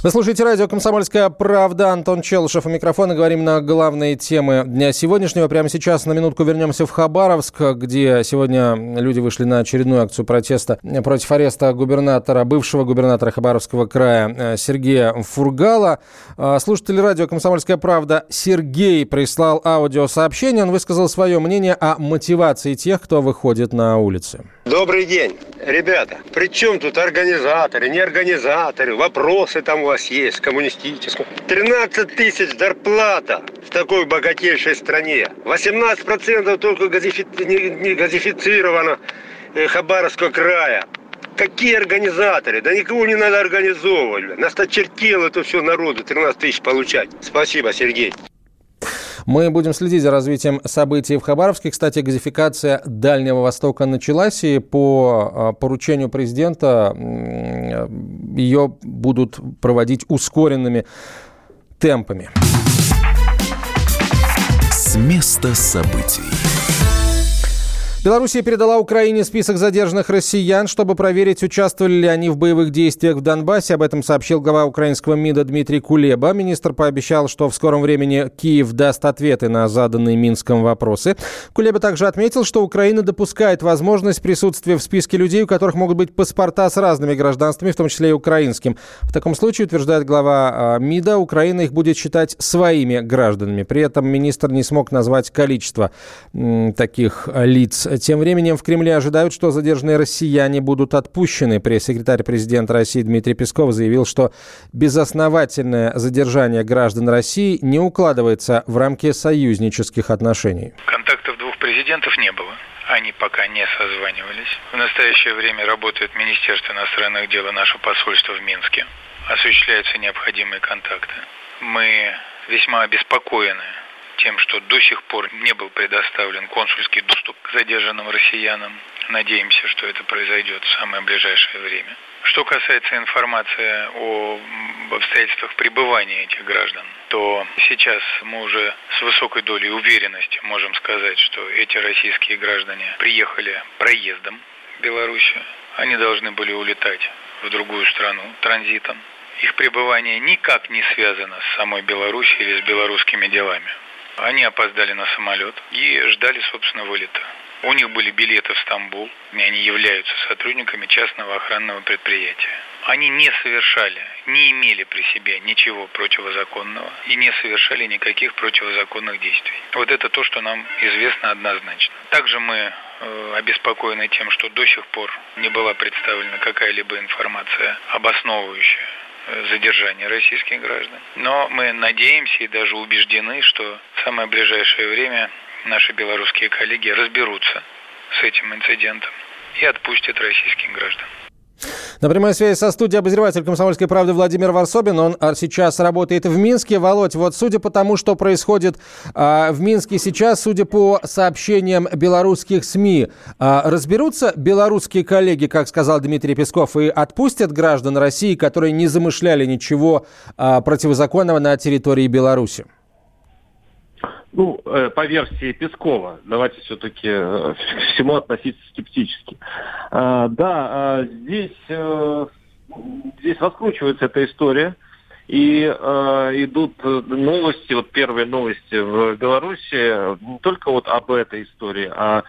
Вы слушаете радио «Комсомольская правда». Антон Челышев у микрофона. Говорим на главные темы дня сегодняшнего. Прямо сейчас на минутку вернемся в Хабаровск, где сегодня люди вышли на очередную акцию протеста против ареста губернатора, бывшего губернатора Хабаровского края э, Сергея Фургала. Э, слушатель радио «Комсомольская правда» Сергей прислал аудиосообщение. Он высказал свое мнение о мотивации тех, кто выходит на улицы. Добрый день, ребята. При чем тут организаторы, не организаторы? Вопросы там у вас есть, коммунистические. 13 тысяч зарплата в такой богатейшей стране. 18% только газифицировано э, Хабаровского края. Какие организаторы? Да никого не надо организовывать. Нас очертело это все народу, 13 тысяч получать. Спасибо, Сергей. Мы будем следить за развитием событий в Хабаровске. Кстати, газификация Дальнего Востока началась, и по а, поручению президента ее будут проводить ускоренными темпами. С места событий. Белоруссия передала Украине список задержанных россиян, чтобы проверить, участвовали ли они в боевых действиях в Донбассе. Об этом сообщил глава украинского МИДа Дмитрий Кулеба. Министр пообещал, что в скором времени Киев даст ответы на заданные Минском вопросы. Кулеба также отметил, что Украина допускает возможность присутствия в списке людей, у которых могут быть паспорта с разными гражданствами, в том числе и украинским. В таком случае, утверждает глава а, МИДа, Украина их будет считать своими гражданами. При этом министр не смог назвать количество таких лиц. Тем временем в Кремле ожидают, что задержанные россияне будут отпущены. Пресс-секретарь президента России Дмитрий Песков заявил, что безосновательное задержание граждан России не укладывается в рамки союзнических отношений. Контактов двух президентов не было. Они пока не созванивались. В настоящее время работает Министерство иностранных дел и наше посольство в Минске. Осуществляются необходимые контакты. Мы весьма обеспокоены тем, что до сих пор не был предоставлен консульский доступ к задержанным россиянам. Надеемся, что это произойдет в самое ближайшее время. Что касается информации о обстоятельствах пребывания этих граждан, то сейчас мы уже с высокой долей уверенности можем сказать, что эти российские граждане приехали проездом в Белоруссию. Они должны были улетать в другую страну транзитом. Их пребывание никак не связано с самой Белоруссией или с белорусскими делами. Они опоздали на самолет и ждали, собственно, вылета. У них были билеты в Стамбул, и они являются сотрудниками частного охранного предприятия. Они не совершали, не имели при себе ничего противозаконного и не совершали никаких противозаконных действий. Вот это то, что нам известно однозначно. Также мы э, обеспокоены тем, что до сих пор не была представлена какая-либо информация обосновывающая задержания российских граждан. Но мы надеемся и даже убеждены, что самое ближайшее время наши белорусские коллеги разберутся с этим инцидентом и отпустят российских граждан. На прямой связи со студией обозреватель «Комсомольской правды» Владимир Варсобин. Он а, сейчас работает в Минске. Володь, вот судя по тому, что происходит а, в Минске сейчас, судя по сообщениям белорусских СМИ, а, разберутся белорусские коллеги, как сказал Дмитрий Песков, и отпустят граждан России, которые не замышляли ничего а, противозаконного на территории Беларуси? Ну, э, по версии Пескова, давайте все-таки э, всему относиться скептически. А, да, а, здесь, э, здесь раскручивается эта история, и идут новости, вот первые новости в Беларуси, не только вот об этой истории, а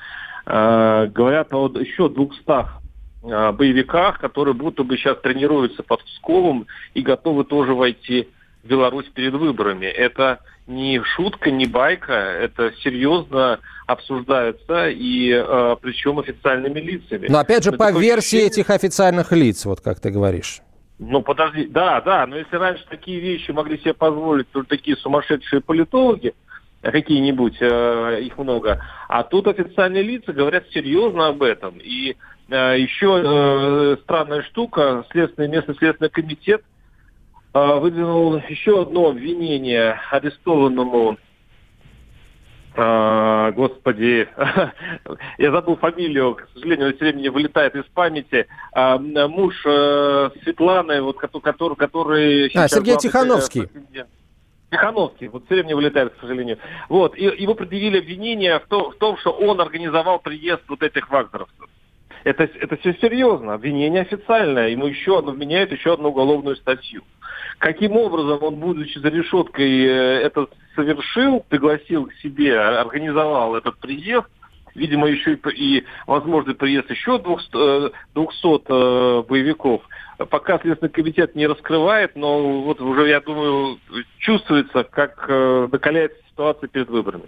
говорят о еще двухстах боевиках, которые будто бы сейчас тренируются под Псковом и готовы тоже войти Беларусь перед выборами. Это не шутка, не байка, это серьезно обсуждается, и э, причем официальными лицами. Но опять же, это по версии ощущение... этих официальных лиц, вот как ты говоришь. Ну, подожди, да, да, но если раньше такие вещи могли себе позволить только такие сумасшедшие политологи, какие-нибудь, э, их много, а тут официальные лица говорят серьезно об этом. И э, еще э, странная штука, Следственный местный следственный комитет – выдвинул еще одно обвинение арестованному а, господи, я забыл фамилию, к сожалению, все время вылетает из памяти, а, муж э, Светланы, вот, который, который а, Сергей Тихановский. Тихановский, вот все время вылетает, к сожалению. Вот, и его предъявили обвинение в, то, в том, что он организовал приезд вот этих вагнеровцев. Это, это все серьезно, обвинение официальное, ему еще одно вменяют еще одну уголовную статью. Каким образом он, будучи за решеткой, э, это совершил, пригласил к себе, организовал этот приезд, видимо, еще и, и возможный приезд еще 200, 200 э, э, боевиков, пока Следственный комитет не раскрывает, но вот уже, я думаю, чувствуется, как накаляется ситуация перед выборами.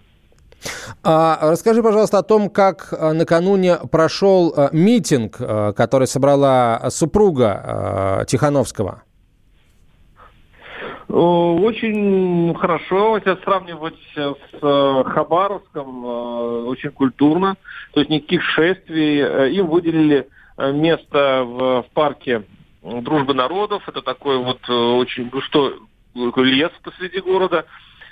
А, расскажи, пожалуйста, о том, как накануне прошел митинг, который собрала супруга Тихановского. Э, очень хорошо, если сравнивать с э, Хабаровском, э, очень культурно, то есть никаких шествий. Им выделили место в, в парке Дружбы народов, это такой вот очень густой лес посреди города.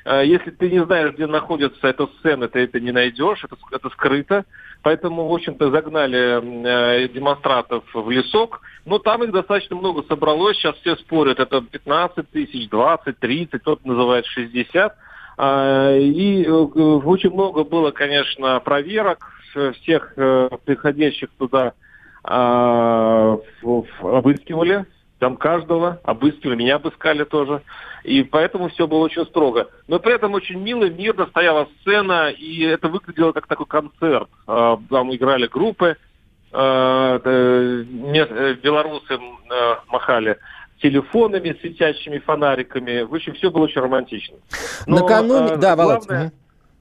Если ты не знаешь, где находится эта сцена, ты это не найдешь, это, это скрыто. Поэтому, в общем-то, загнали э, демонстрантов в лесок. Но там их достаточно много собралось. Сейчас все спорят, это 15 тысяч, 20, 30, кто-то называет 60. А, и э, очень много было, конечно, проверок всех э, приходящих туда а, обыскивали там каждого обыскивали, меня обыскали тоже. И поэтому все было очень строго. Но при этом очень мило, мирно стояла сцена, и это выглядело как такой концерт. А, там играли группы, а, э, белорусы э, махали телефонами, светящими фонариками. В общем, все было очень романтично. Но, Накануне, а, да, главное,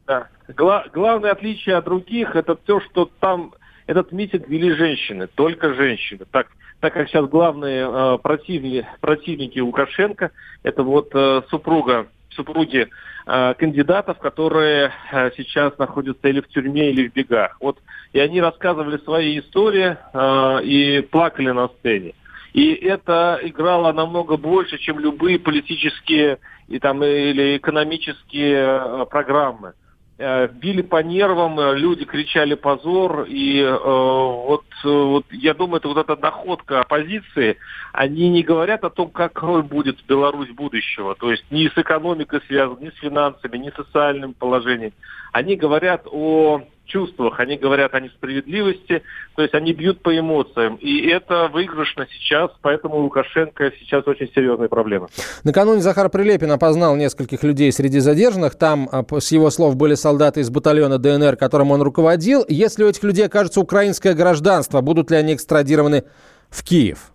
да, гла- главное отличие от других, это то, что там этот митинг вели женщины, только женщины. Так, так как сейчас главные э, противники, противники Лукашенко, это вот э, супруга, супруги э, кандидатов, которые э, сейчас находятся или в тюрьме, или в бегах. Вот, и они рассказывали свои истории э, и плакали на сцене. И это играло намного больше, чем любые политические и, там, или экономические э, программы. Э, били по нервам, э, люди кричали позор, и э, вот, э, вот я думаю, это вот эта находка оппозиции, они не говорят о том, какой будет Беларусь будущего, то есть ни с экономикой связан, ни с финансами, ни с социальным положением. Они говорят о чувствах, они говорят о несправедливости, то есть они бьют по эмоциям. И это выигрышно сейчас, поэтому у Лукашенко сейчас очень серьезные проблемы. Накануне Захар Прилепин опознал нескольких людей среди задержанных. Там, а, с его слов, были солдаты из батальона ДНР, которым он руководил. Если у этих людей окажется украинское гражданство, будут ли они экстрадированы в Киев?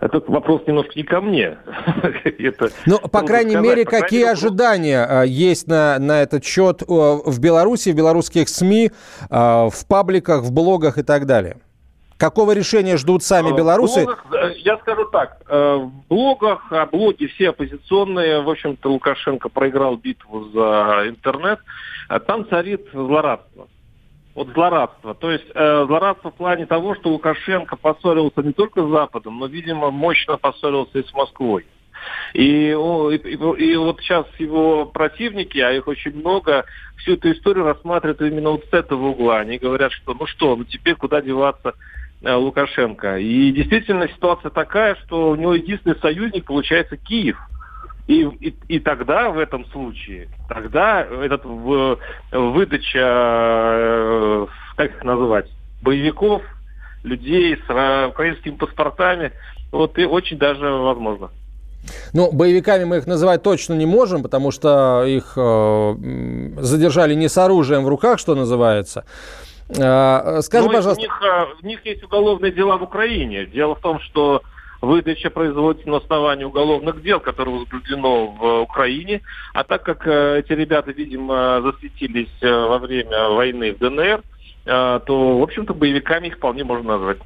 Этот вопрос немножко не ко мне. Это ну, по крайней сказать. мере, по какие ожидания вопрос... есть на, на этот счет в Беларуси, в белорусских СМИ, а, в пабликах, в блогах и так далее? Какого решения ждут сами а, белорусы? блогах, э, я скажу так. Э, в блогах, а блоги все оппозиционные. В общем-то, Лукашенко проиграл битву за интернет. А там царит злорадство вот злорадство. То есть э, злорадство в плане того, что Лукашенко поссорился не только с Западом, но, видимо, мощно поссорился и с Москвой. И, и, и, и вот сейчас его противники, а их очень много, всю эту историю рассматривают именно вот с этого угла. Они говорят, что ну что, ну теперь куда деваться э, Лукашенко. И действительно ситуация такая, что у него единственный союзник получается Киев – и, и, и тогда, в этом случае, тогда этот в, выдача, э, как их называть, боевиков, людей с украинскими паспортами, вот и очень даже возможно. Ну, боевиками мы их называть точно не можем, потому что их э, задержали не с оружием в руках, что называется. Э, скажи, Но ну, пожалуйста... У них, э, у них есть уголовные дела в Украине. Дело в том, что выдача производится на основании уголовных дел, которые возбуждено в Украине. А так как э, эти ребята, видимо, засветились э, во время войны в ДНР, э, то, в общем-то, боевиками их вполне можно назвать.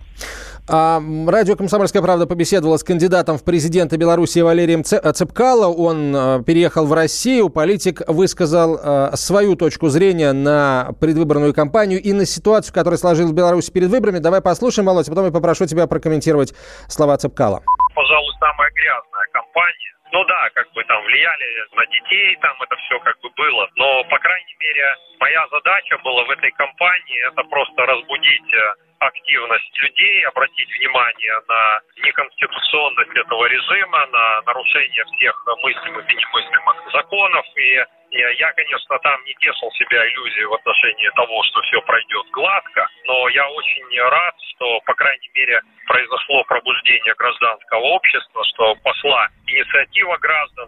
А, радио «Комсомольская правда» побеседовала с кандидатом в президенты Беларуси Валерием Цепкало. Он переехал в Россию. Политик высказал свою точку зрения на предвыборную кампанию и на ситуацию, которая сложилась в Беларуси перед выборами. Давай послушаем, Володь, а потом я попрошу тебя прокомментировать слова Цепкала. Пожалуй, самая грязная кампания ну да, как бы там влияли на детей, там это все как бы было. Но, по крайней мере, моя задача была в этой кампании это просто разбудить э, активность людей, обратить внимание на неконституционность этого режима, на нарушение всех мыслимых и немыслимых законов. И я, конечно, там не тешил себя иллюзией в отношении того, что все пройдет гладко, но я очень рад, что, по крайней мере, произошло пробуждение гражданского общества, что пошла инициатива граждан.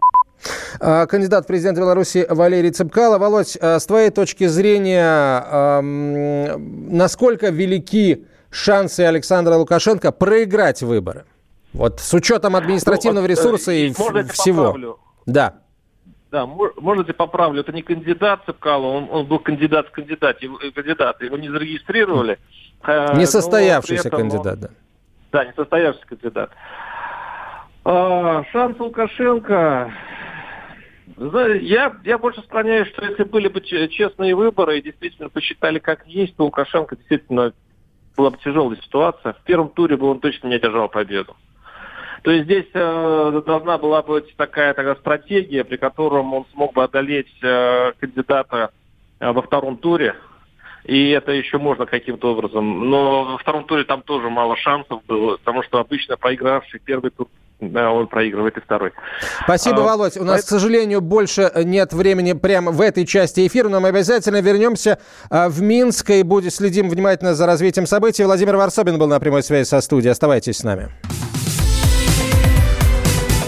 А, кандидат в президент Беларуси Валерий Цыпкало. Володь, а, с твоей точки зрения, насколько велики шансы Александра Лукашенко проиграть выборы? Вот с учетом административного ну, ресурса и всего. Поправлю. Да. Да, можете поправлю, это не кандидат Цыпкало, он, он был кандидат в кандидате, кандидат, его не зарегистрировали. Э, Несостоявшийся кандидат, да. Да, несостоявшийся кандидат. А, шанс Лукашенко, я, я больше склоняюсь, что если были бы честные выборы и действительно посчитали как есть, то Лукашенко действительно была бы тяжелая ситуация. В первом туре бы он точно не одержал победу. То есть здесь э, должна была быть такая, такая стратегия, при котором он смог бы одолеть э, кандидата э, во втором туре. И это еще можно каким-то образом. Но во втором туре там тоже мало шансов было, потому что обычно проигравший первый тур да, он проигрывает и второй. Спасибо, а, Володь. У нас, к сожалению, больше нет времени прямо в этой части эфира, но мы обязательно вернемся а, в Минск и будем следим внимательно за развитием событий. Владимир Варсобин был на прямой связи со студией. Оставайтесь с нами.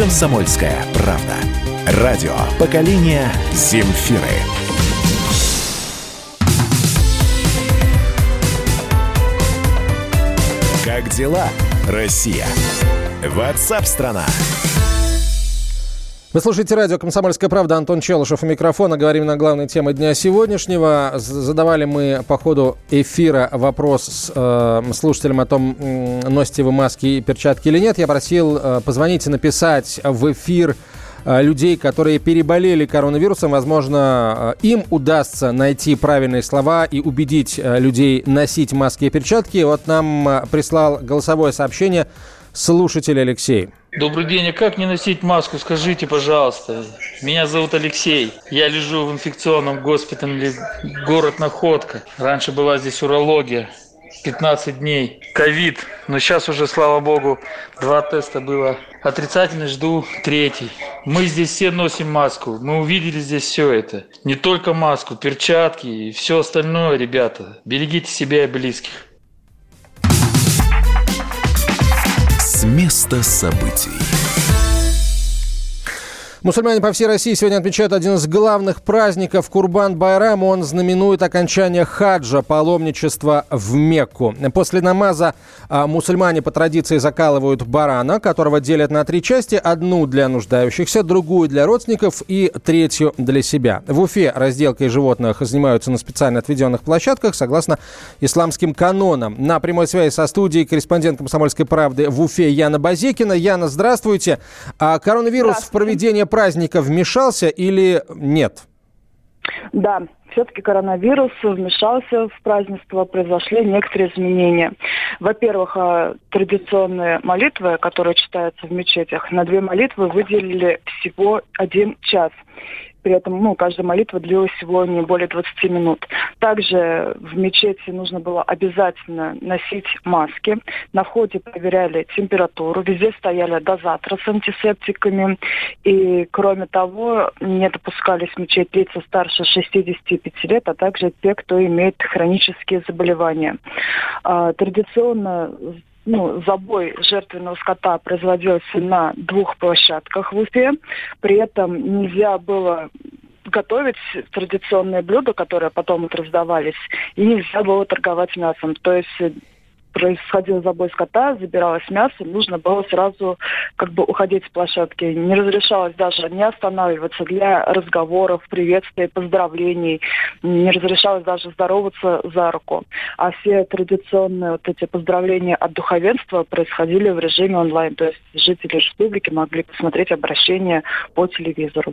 «Комсомольская правда». Радио поколения Земфиры. Как дела, Россия? Ватсап-страна! Вы слушаете радио «Комсомольская правда». Антон Челышев у микрофона. Говорим на главной темы дня сегодняшнего. Задавали мы по ходу эфира вопрос с э, слушателям о том, носите вы маски и перчатки или нет. Я просил э, позвонить и написать в эфир э, людей, которые переболели коронавирусом. Возможно, э, им удастся найти правильные слова и убедить э, людей носить маски и перчатки. Вот нам прислал голосовое сообщение слушатель Алексей. Добрый день, а как не носить маску, скажите, пожалуйста. Меня зовут Алексей. Я лежу в инфекционном госпитале город Находка. Раньше была здесь урология. 15 дней. Ковид. Но сейчас уже, слава богу, два теста было. Отрицательный жду третий. Мы здесь все носим маску. Мы увидели здесь все это. Не только маску, перчатки и все остальное, ребята. Берегите себя и близких. С места событий. Мусульмане по всей России сегодня отмечают один из главных праздников Курбан-Байрам. Он знаменует окончание хаджа, паломничества в Мекку. После намаза а, мусульмане по традиции закалывают барана, которого делят на три части. Одну для нуждающихся, другую для родственников и третью для себя. В Уфе разделкой животных занимаются на специально отведенных площадках, согласно исламским канонам. На прямой связи со студией корреспондент «Комсомольской правды» в Уфе Яна Базекина. Яна, здравствуйте. А коронавирус в проведении праздника вмешался или нет? Да, все-таки коронавирус вмешался в празднество, произошли некоторые изменения. Во-первых, а, традиционные молитвы, которые читаются в мечетях, на две молитвы выделили всего один час. При этом ну, каждая молитва длилась всего не более 20 минут. Также в мечети нужно было обязательно носить маски. На входе проверяли температуру. Везде стояли дозаторы с антисептиками. И, кроме того, не допускались в мечеть лица старше 65 лет, а также те, кто имеет хронические заболевания. А, традиционно ну, забой жертвенного скота производился на двух площадках в Уфе. При этом нельзя было готовить традиционные блюда, которые потом вот раздавались, и нельзя было торговать мясом. То есть происходил забой скота, забиралось мясо, нужно было сразу как бы уходить с площадки. Не разрешалось даже не останавливаться для разговоров, приветствий, поздравлений. Не разрешалось даже здороваться за руку. А все традиционные вот эти поздравления от духовенства происходили в режиме онлайн. То есть жители республики могли посмотреть обращение по телевизору.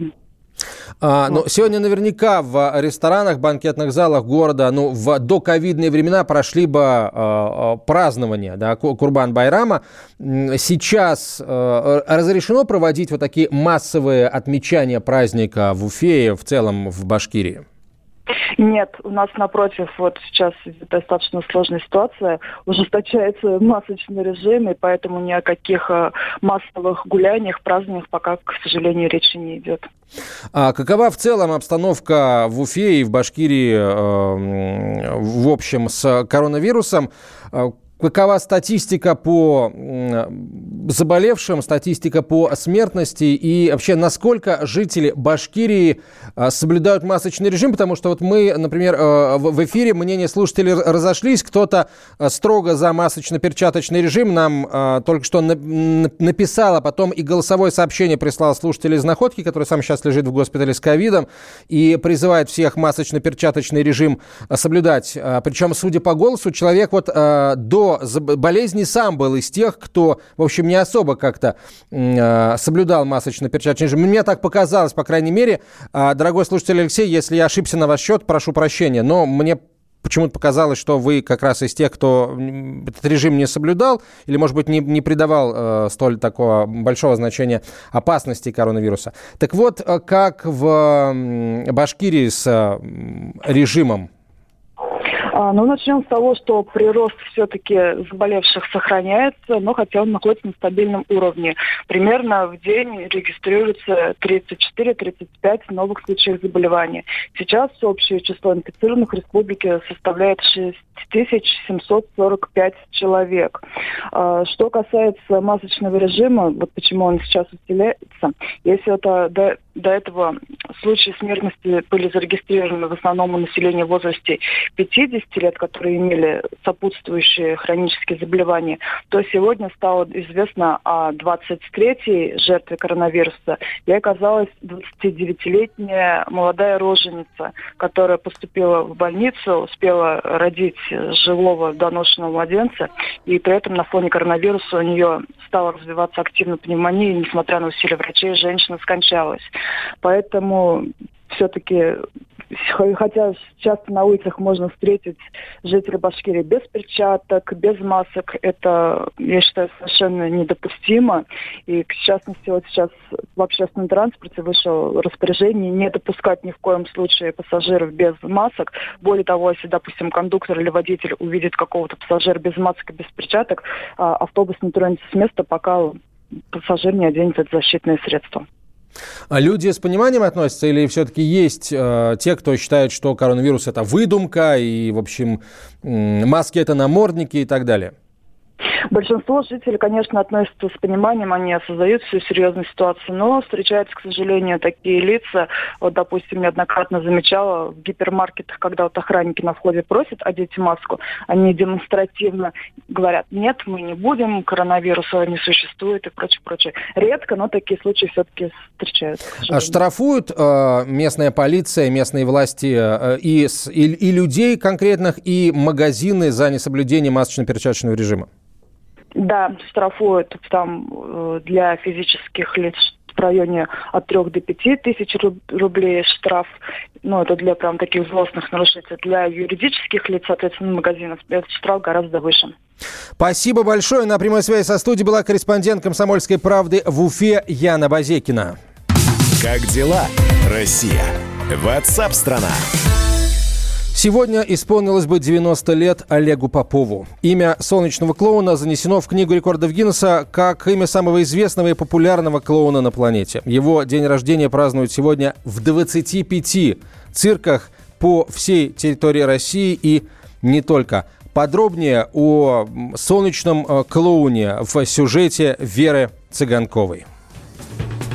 А, ну, сегодня наверняка в ресторанах, банкетных залах города, ну, в доковидные времена прошли бы э, празднования, да, Курбан Байрама. Сейчас э, разрешено проводить вот такие массовые отмечания праздника в Уфе и в целом в Башкирии? Нет, у нас напротив, вот сейчас достаточно сложная ситуация, ужесточается масочный режим, и поэтому ни о каких э, массовых гуляниях, празднованиях пока, к сожалению, речи не идет. А какова в целом обстановка в Уфе и в Башкирии, э, в общем, с коронавирусом? Э, Какова статистика по заболевшим, статистика по смертности и вообще насколько жители Башкирии а, соблюдают масочный режим? Потому что вот мы, например, э, в эфире мнения слушателей разошлись. Кто-то э, строго за масочно-перчаточный режим нам э, только что написал, а потом и голосовое сообщение прислал слушатель из Находки, который сам сейчас лежит в госпитале с ковидом и призывает всех масочно-перчаточный режим соблюдать. Причем, судя по голосу, человек вот до болезни сам был из тех, кто, в общем, не особо как-то э, соблюдал масочно-перчаточный режим. Мне так показалось, по крайней мере. Э, дорогой слушатель Алексей, если я ошибся на ваш счет, прошу прощения, но мне почему-то показалось, что вы как раз из тех, кто этот режим не соблюдал или, может быть, не, не придавал э, столь такого большого значения опасности коронавируса. Так вот, э, как в Башкирии с э, режимом ну, начнем с того, что прирост все-таки заболевших сохраняется, но хотя он находится на стабильном уровне. Примерно в день регистрируется 34-35 новых случаев заболевания. Сейчас общее число инфицированных в республике составляет 6745 человек. А, что касается масочного режима, вот почему он сейчас усиляется, если это до, до этого случаи смертности были зарегистрированы в основном у населения в возрасте 50 лет, которые имели сопутствующие хронические заболевания, то сегодня стало известно о 23-й жертве коронавируса. И оказалась 29-летняя молодая роженица, которая поступила в больницу, успела родить живого доношенного младенца, и при этом на фоне коронавируса у нее стала развиваться активная пневмония, и, несмотря на усилия врачей, женщина скончалась. Поэтому все-таки хотя часто на улицах можно встретить жителей Башкирии без перчаток, без масок, это, я считаю, совершенно недопустимо. И, в частности, вот сейчас в общественном транспорте вышло распоряжение не допускать ни в коем случае пассажиров без масок. Более того, если, допустим, кондуктор или водитель увидит какого-то пассажира без масок и без перчаток, а, автобус не тронется с места, пока пассажир не оденет это защитное средство. А люди с пониманием относятся или все-таки есть э, те, кто считает, что коронавирус это выдумка и, в общем, маски это намордники и так далее? Большинство жителей, конечно, относятся с пониманием, они осознают всю серьезную ситуацию, но встречаются, к сожалению, такие лица. Вот, допустим, неоднократно замечала в гипермаркетах, когда вот охранники на входе просят одеть маску, они демонстративно говорят, нет, мы не будем, коронавируса не существует и прочее, прочее. Редко, но такие случаи все-таки встречаются. А штрафуют э, местная полиция, местные власти э, и, и, и людей конкретных, и магазины за несоблюдение масочно-перчаточного режима? Да, штрафуют там э, для физических лиц в районе от 3 до 5 тысяч рублей штраф. Ну, это для прям таких злостных нарушителей. Для юридических лиц, соответственно, магазинов, этот штраф гораздо выше. Спасибо большое. На прямой связи со студией была корреспондент «Комсомольской правды» в Уфе Яна Базекина. Как дела, Россия? Ватсап-страна! Сегодня исполнилось бы 90 лет Олегу Попову. Имя солнечного клоуна занесено в Книгу рекордов Гиннесса как имя самого известного и популярного клоуна на планете. Его день рождения празднуют сегодня в 25 цирках по всей территории России и не только. Подробнее о солнечном э, клоуне в сюжете Веры Цыганковой.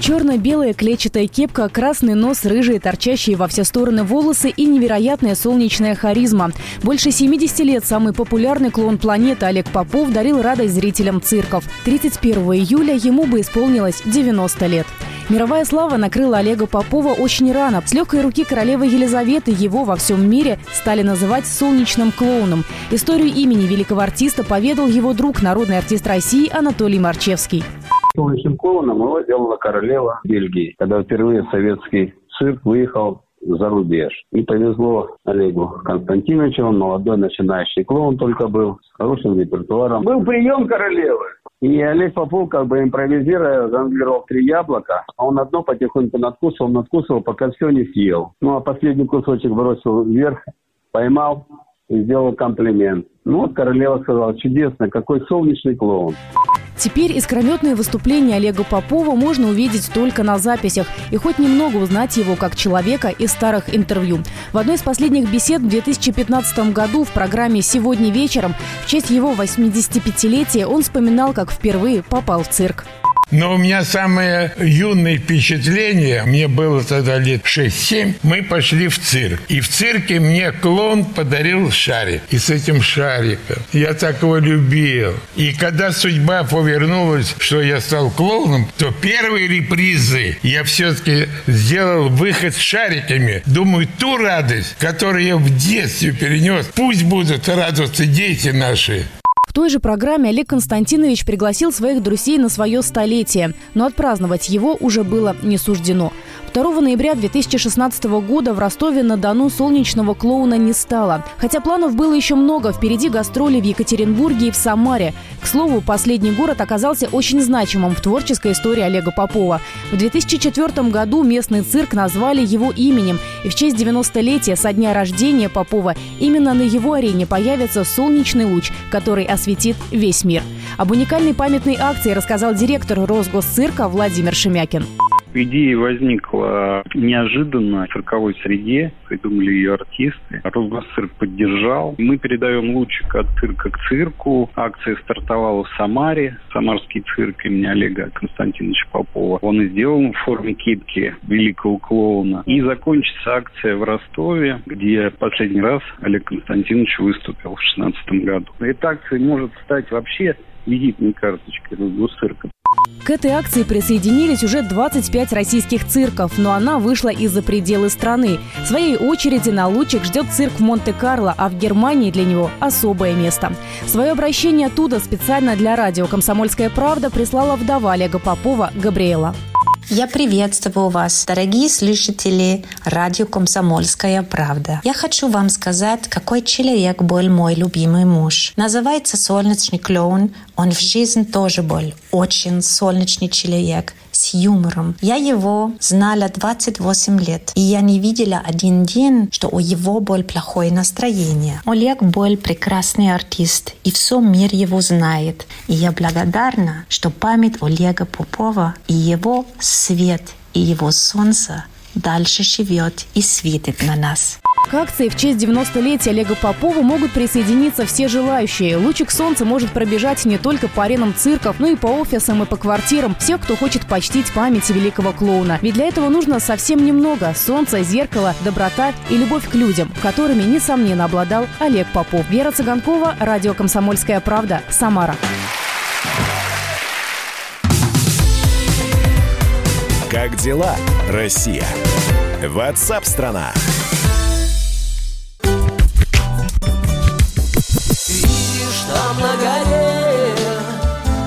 Черно-белая клетчатая кепка, красный нос, рыжие, торчащие во все стороны волосы и невероятная солнечная харизма. Больше 70 лет самый популярный клоун планеты Олег Попов дарил радость зрителям цирков. 31 июля ему бы исполнилось 90 лет. Мировая слава накрыла Олега Попова очень рано. С легкой руки королевы Елизаветы его во всем мире стали называть «солнечным клоуном». Историю имени великого артиста поведал его друг, народный артист России Анатолий Марчевский. Клоуном его делала королева Бельгии, когда впервые советский цирк выехал за рубеж. И повезло Олегу Константиновичу, он молодой начинающий клоун только был, с хорошим репертуаром. Был прием королевы. И Олег Попов, как бы импровизируя, жонглировал три яблока, а он одно потихоньку надкусывал, надкусывал, пока все не съел. Ну, а последний кусочек бросил вверх, поймал и сделал комплимент. Ну, вот королева сказала, чудесно, какой солнечный клоун. Теперь искрометные выступления Олега Попова можно увидеть только на записях и хоть немного узнать его как человека из старых интервью. В одной из последних бесед в 2015 году в программе «Сегодня вечером» в честь его 85-летия он вспоминал, как впервые попал в цирк. Но у меня самое юное впечатление, мне было тогда лет 6-7, мы пошли в цирк. И в цирке мне клоун подарил шарик. И с этим шариком я так его любил. И когда судьба повернулась, что я стал клоуном, то первые репризы я все-таки сделал выход с шариками. Думаю, ту радость, которую я в детстве перенес, пусть будут радоваться дети наши. В той же программе Олег Константинович пригласил своих друзей на свое столетие, но отпраздновать его уже было не суждено. 2 ноября 2016 года в Ростове-на-Дону солнечного клоуна не стало. Хотя планов было еще много, впереди гастроли в Екатеринбурге и в Самаре. К слову, последний город оказался очень значимым в творческой истории Олега Попова. В 2004 году местный цирк назвали его именем. И в честь 90-летия со дня рождения Попова именно на его арене появится солнечный луч, который осветит весь мир. Об уникальной памятной акции рассказал директор Росгосцирка Владимир Шемякин. Идея возникла неожиданно в цирковой среде, придумали ее артисты. Росгосцирк поддержал. Мы передаем лучик от цирка к цирку. Акция стартовала в Самаре. Самарский цирк имени Олега Константиновича Попова. Он и сделан в форме кепки великого клоуна. И закончится акция в Ростове, где последний раз Олег Константинович выступил в 2016 году. Эта акция может стать вообще визитной карточкой Росгосцирка. К этой акции присоединились уже 25 российских цирков, но она вышла и за пределы страны. В своей очереди на лучик ждет цирк в Монте-Карло, а в Германии для него особое место. Свое обращение оттуда специально для радио «Комсомольская правда» прислала вдова Олега Попова Габриэла. Я приветствую вас, дорогие слушатели радио «Комсомольская правда». Я хочу вам сказать, какой человек был мой любимый муж. Называется «Солнечный клоун». Он в жизни тоже был очень солнечный человек юмором. Я его знала 28 лет, и я не видела один день, что у его было плохое настроение. Олег был прекрасный артист, и все мир его знает. И я благодарна, что память Олега Попова и его свет и его солнце дальше живет и светит на нас. К акции в честь 90-летия Олега Попова могут присоединиться все желающие. Лучик солнца может пробежать не только по аренам цирков, но и по офисам и по квартирам всех, кто хочет почтить память великого клоуна. Ведь для этого нужно совсем немного – солнце, зеркало, доброта и любовь к людям, которыми, несомненно, обладал Олег Попов. Вера Цыганкова, радио «Комсомольская правда», Самара. Как дела, Россия? Ватсап-страна! Видишь,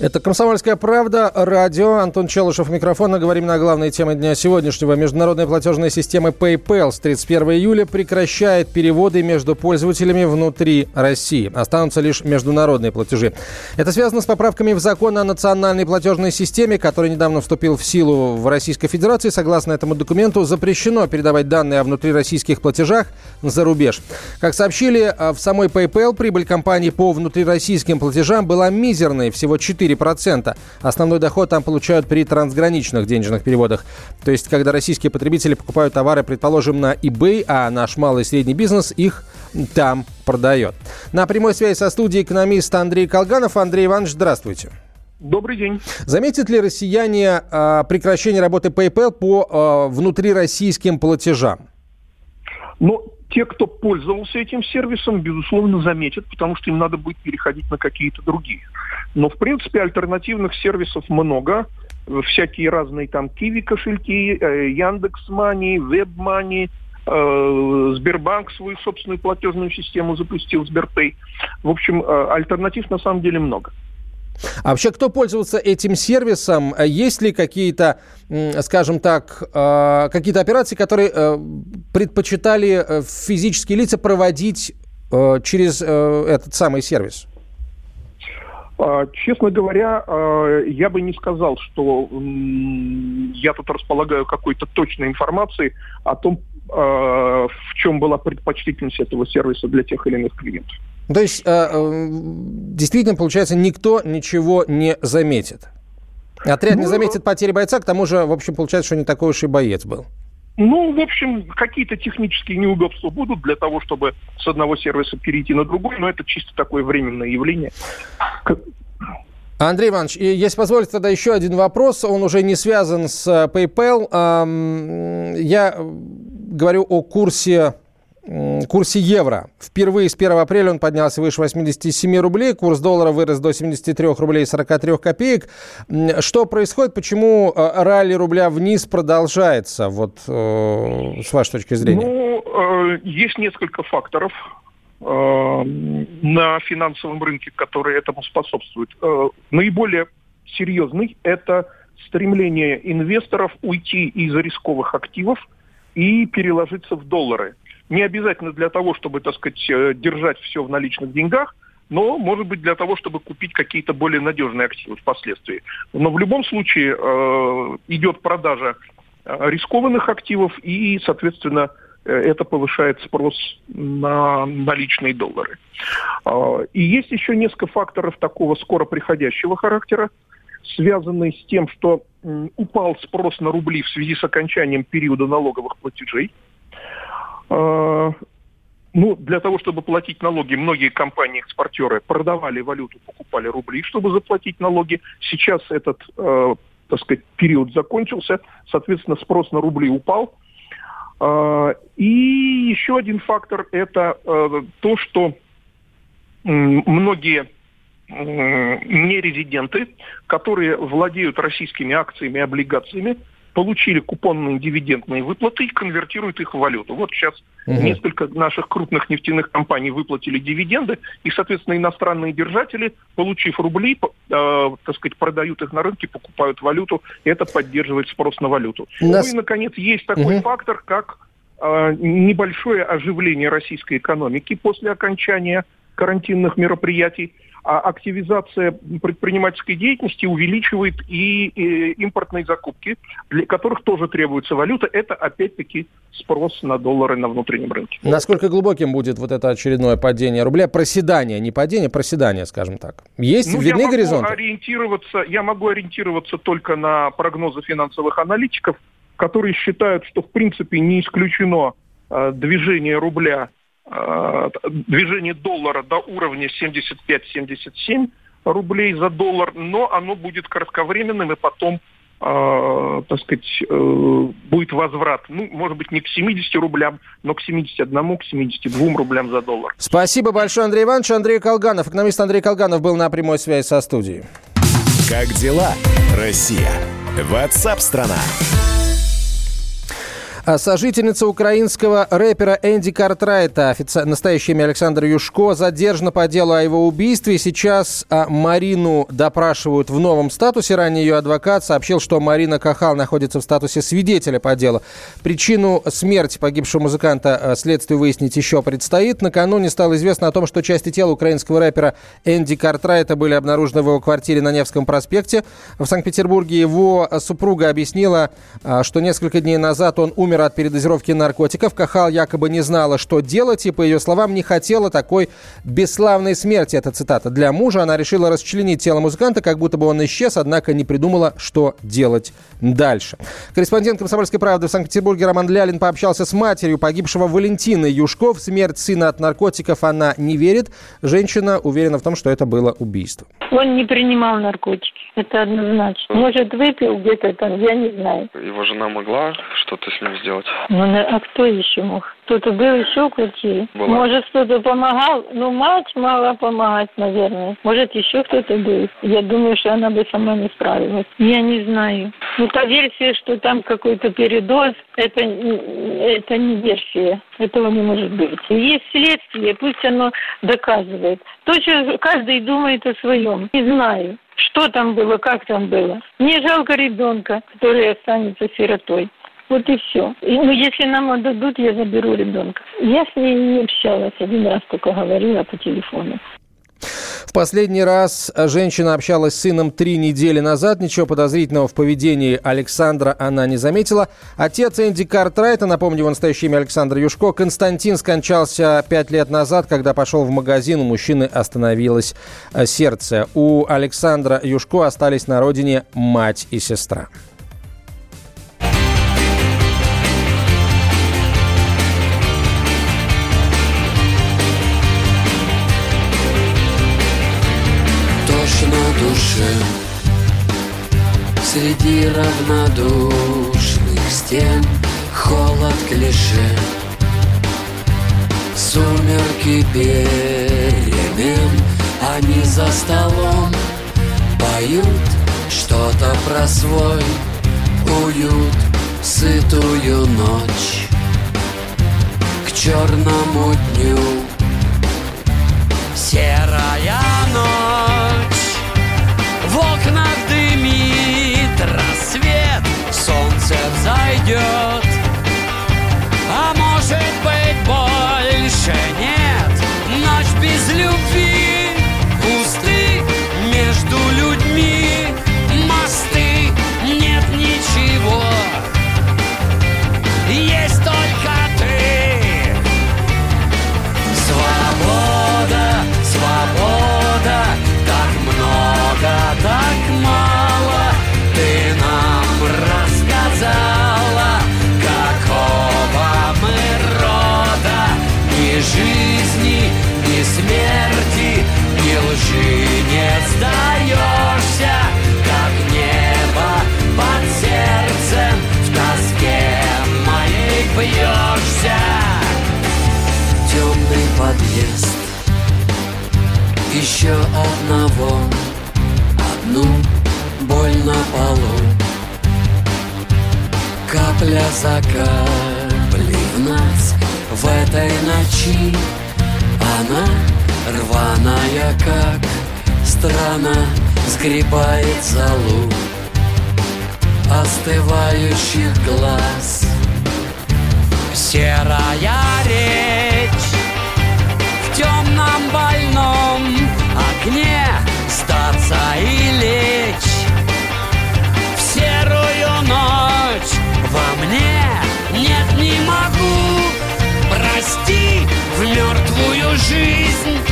Это «Комсомольская правда», радио. Антон Челышев, микрофон. Говорим на главные темы дня сегодняшнего. Международная платежная система PayPal с 31 июля прекращает переводы между пользователями внутри России. Останутся лишь международные платежи. Это связано с поправками в закон о национальной платежной системе, который недавно вступил в силу в Российской Федерации. Согласно этому документу, запрещено передавать данные о внутрироссийских платежах за рубеж. Как сообщили в самой PayPal, прибыль компании по внутрироссийским платежам была мизерной, всего 4 4%. Основной доход там получают при трансграничных денежных переводах. То есть, когда российские потребители покупают товары, предположим, на eBay, а наш малый и средний бизнес их там продает. На прямой связи со студией экономист Андрей Колганов. Андрей Иванович, здравствуйте. Добрый день. Заметят ли россияне э, прекращение работы PayPal по э, внутрироссийским платежам? Ну, те, кто пользовался этим сервисом, безусловно, заметят, потому что им надо будет переходить на какие-то другие. Но, в принципе, альтернативных сервисов много. Всякие разные там Киви кошельки, э, Яндекс Мани, Веб-Мани, э, Сбербанк свою собственную платежную систему запустил, Сберпэй. В общем, э, альтернатив на самом деле много. А вообще, кто пользовался этим сервисом? Есть ли какие-то, скажем так, какие-то операции, которые предпочитали физические лица проводить через этот самый сервис? А, честно говоря, а, я бы не сказал, что я тут располагаю какой-то точной информацией о том, а, в чем была предпочтительность этого сервиса для тех или иных клиентов. То есть, действительно, получается, никто ничего не заметит. Отряд ну, не заметит потери бойца, к тому же, в общем, получается, что не такой уж и боец был. Ну, в общем, какие-то технические неудобства будут для того, чтобы с одного сервиса перейти на другой, но это чисто такое временное явление. Андрей Иванович, если позволите, тогда еще один вопрос. Он уже не связан с э, PayPal. Я говорю о курсе курсе евро. Впервые с 1 апреля он поднялся выше 87 рублей, курс доллара вырос до 73 рублей 43 копеек. Что происходит? Почему э, ралли рубля вниз продолжается, вот э, с вашей точки зрения? Ну, э, есть несколько факторов на финансовом рынке, которые этому способствуют. Наиболее серьезный – это стремление инвесторов уйти из рисковых активов и переложиться в доллары – не обязательно для того, чтобы, так сказать, э, держать все в наличных деньгах, но, может быть, для того, чтобы купить какие-то более надежные активы впоследствии. Но в любом случае э, идет продажа э, рискованных активов и, соответственно, это повышает спрос на наличные доллары. И есть еще несколько факторов такого скоро приходящего характера, связанные с тем, что упал спрос на рубли в связи с окончанием периода налоговых платежей. А, ну, для того, чтобы платить налоги, многие компании-экспортеры продавали валюту, покупали рубли, чтобы заплатить налоги. Сейчас этот, э, так сказать, период закончился, соответственно, спрос на рубли упал. Э, и еще один фактор – это э, то, что многие нерезиденты, которые владеют российскими акциями и облигациями, получили купонные дивидендные выплаты и конвертируют их в валюту. Вот сейчас угу. несколько наших крупных нефтяных компаний выплатили дивиденды, и, соответственно, иностранные держатели, получив рубли, э, так сказать, продают их на рынке, покупают валюту, и это поддерживает спрос на валюту. Нас... Ну и, наконец, есть такой угу. фактор, как э, небольшое оживление российской экономики после окончания карантинных мероприятий а активизация предпринимательской деятельности увеличивает и, и импортные закупки, для которых тоже требуется валюта. Это опять-таки спрос на доллары на внутреннем рынке. Насколько глубоким будет вот это очередное падение рубля? Проседание, не падение, проседание, скажем так. Есть ну, видны я горизонты? Ориентироваться, я могу ориентироваться только на прогнозы финансовых аналитиков, которые считают, что в принципе не исключено э, движение рубля движение доллара до уровня 75-77 рублей за доллар, но оно будет кратковременным и потом э, так сказать, э, будет возврат, ну, может быть, не к 70 рублям, но к 71, к 72 рублям за доллар. Спасибо большое, Андрей Иванович. Андрей Колганов, экономист Андрей Колганов был на прямой связи со студией. Как дела, Россия? Ватсап-страна! А сожительница украинского рэпера Энди Картрайта, офици... настоящее имя Александр Юшко, задержана по делу о его убийстве. Сейчас а, Марину допрашивают в новом статусе. Ранее ее адвокат сообщил, что Марина Кахал находится в статусе свидетеля по делу. Причину смерти погибшего музыканта а, следствию выяснить еще предстоит. Накануне стало известно о том, что части тела украинского рэпера Энди Картрайта были обнаружены в его квартире на Невском проспекте в Санкт-Петербурге. Его супруга объяснила, а, что несколько дней назад он умер от передозировки наркотиков. Кахал якобы не знала, что делать, и, по ее словам, не хотела такой бесславной смерти. Это цитата. Для мужа она решила расчленить тело музыканта, как будто бы он исчез, однако не придумала, что делать дальше. Корреспондент «Комсомольской правды» в Санкт-Петербурге Роман Лялин пообщался с матерью погибшего Валентины Юшков. Смерть сына от наркотиков она не верит. Женщина уверена в том, что это было убийство. Он не принимал наркотики. Это однозначно. Может, выпил где-то там, я не знаю. Его жена могла что-то с ним сделать? Ну, а кто еще мог? Кто-то был еще в квартире? Была. Может, кто-то помогал? Ну, мать могла помогать, наверное. Может, еще кто-то был. Я думаю, что она бы сама не справилась. Я не знаю. Ну, та версия, что там какой-то передоз, это, это не версия. Этого не может быть. Есть следствие, пусть оно доказывает. То, что каждый думает о своем. Не знаю что там было, как там было. Мне жалко ребенка, который останется сиротой. Вот и все. И, ну, если нам отдадут, я заберу ребенка. Я с ней не общалась, один раз только говорила по телефону. В последний раз женщина общалась с сыном три недели назад. Ничего подозрительного в поведении Александра она не заметила. Отец Энди Картрайта, напомню, его настоящее имя Александр Юшко, Константин скончался пять лет назад, когда пошел в магазин. У мужчины остановилось э, сердце. У Александра Юшко остались на родине мать и сестра. Среди равнодушных стен Холод клише Сумерки перемен Они за столом Поют что-то про свой Уют, сытую ночь. К черному дню Серая your подъезд. Еще одного, одну боль на полу. Капля за каплей в нас в этой ночи. Она рваная, как страна Сгребает залу остывающих глаз. Серая Сдаться и лечь в серую ночь. Во мне нет, не могу Прости в мертвую жизнь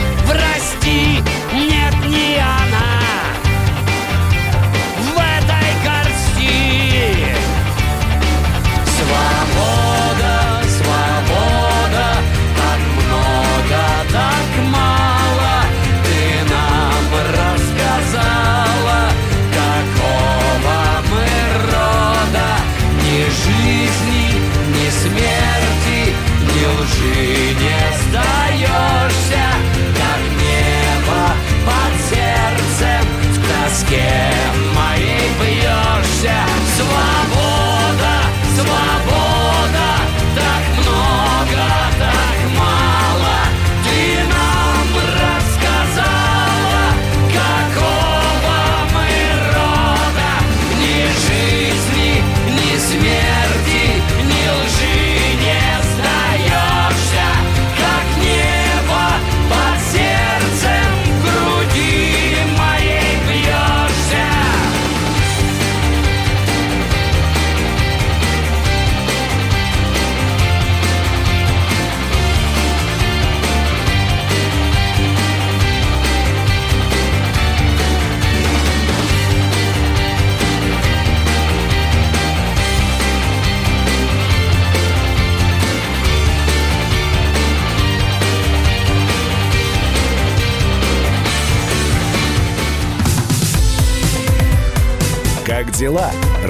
scared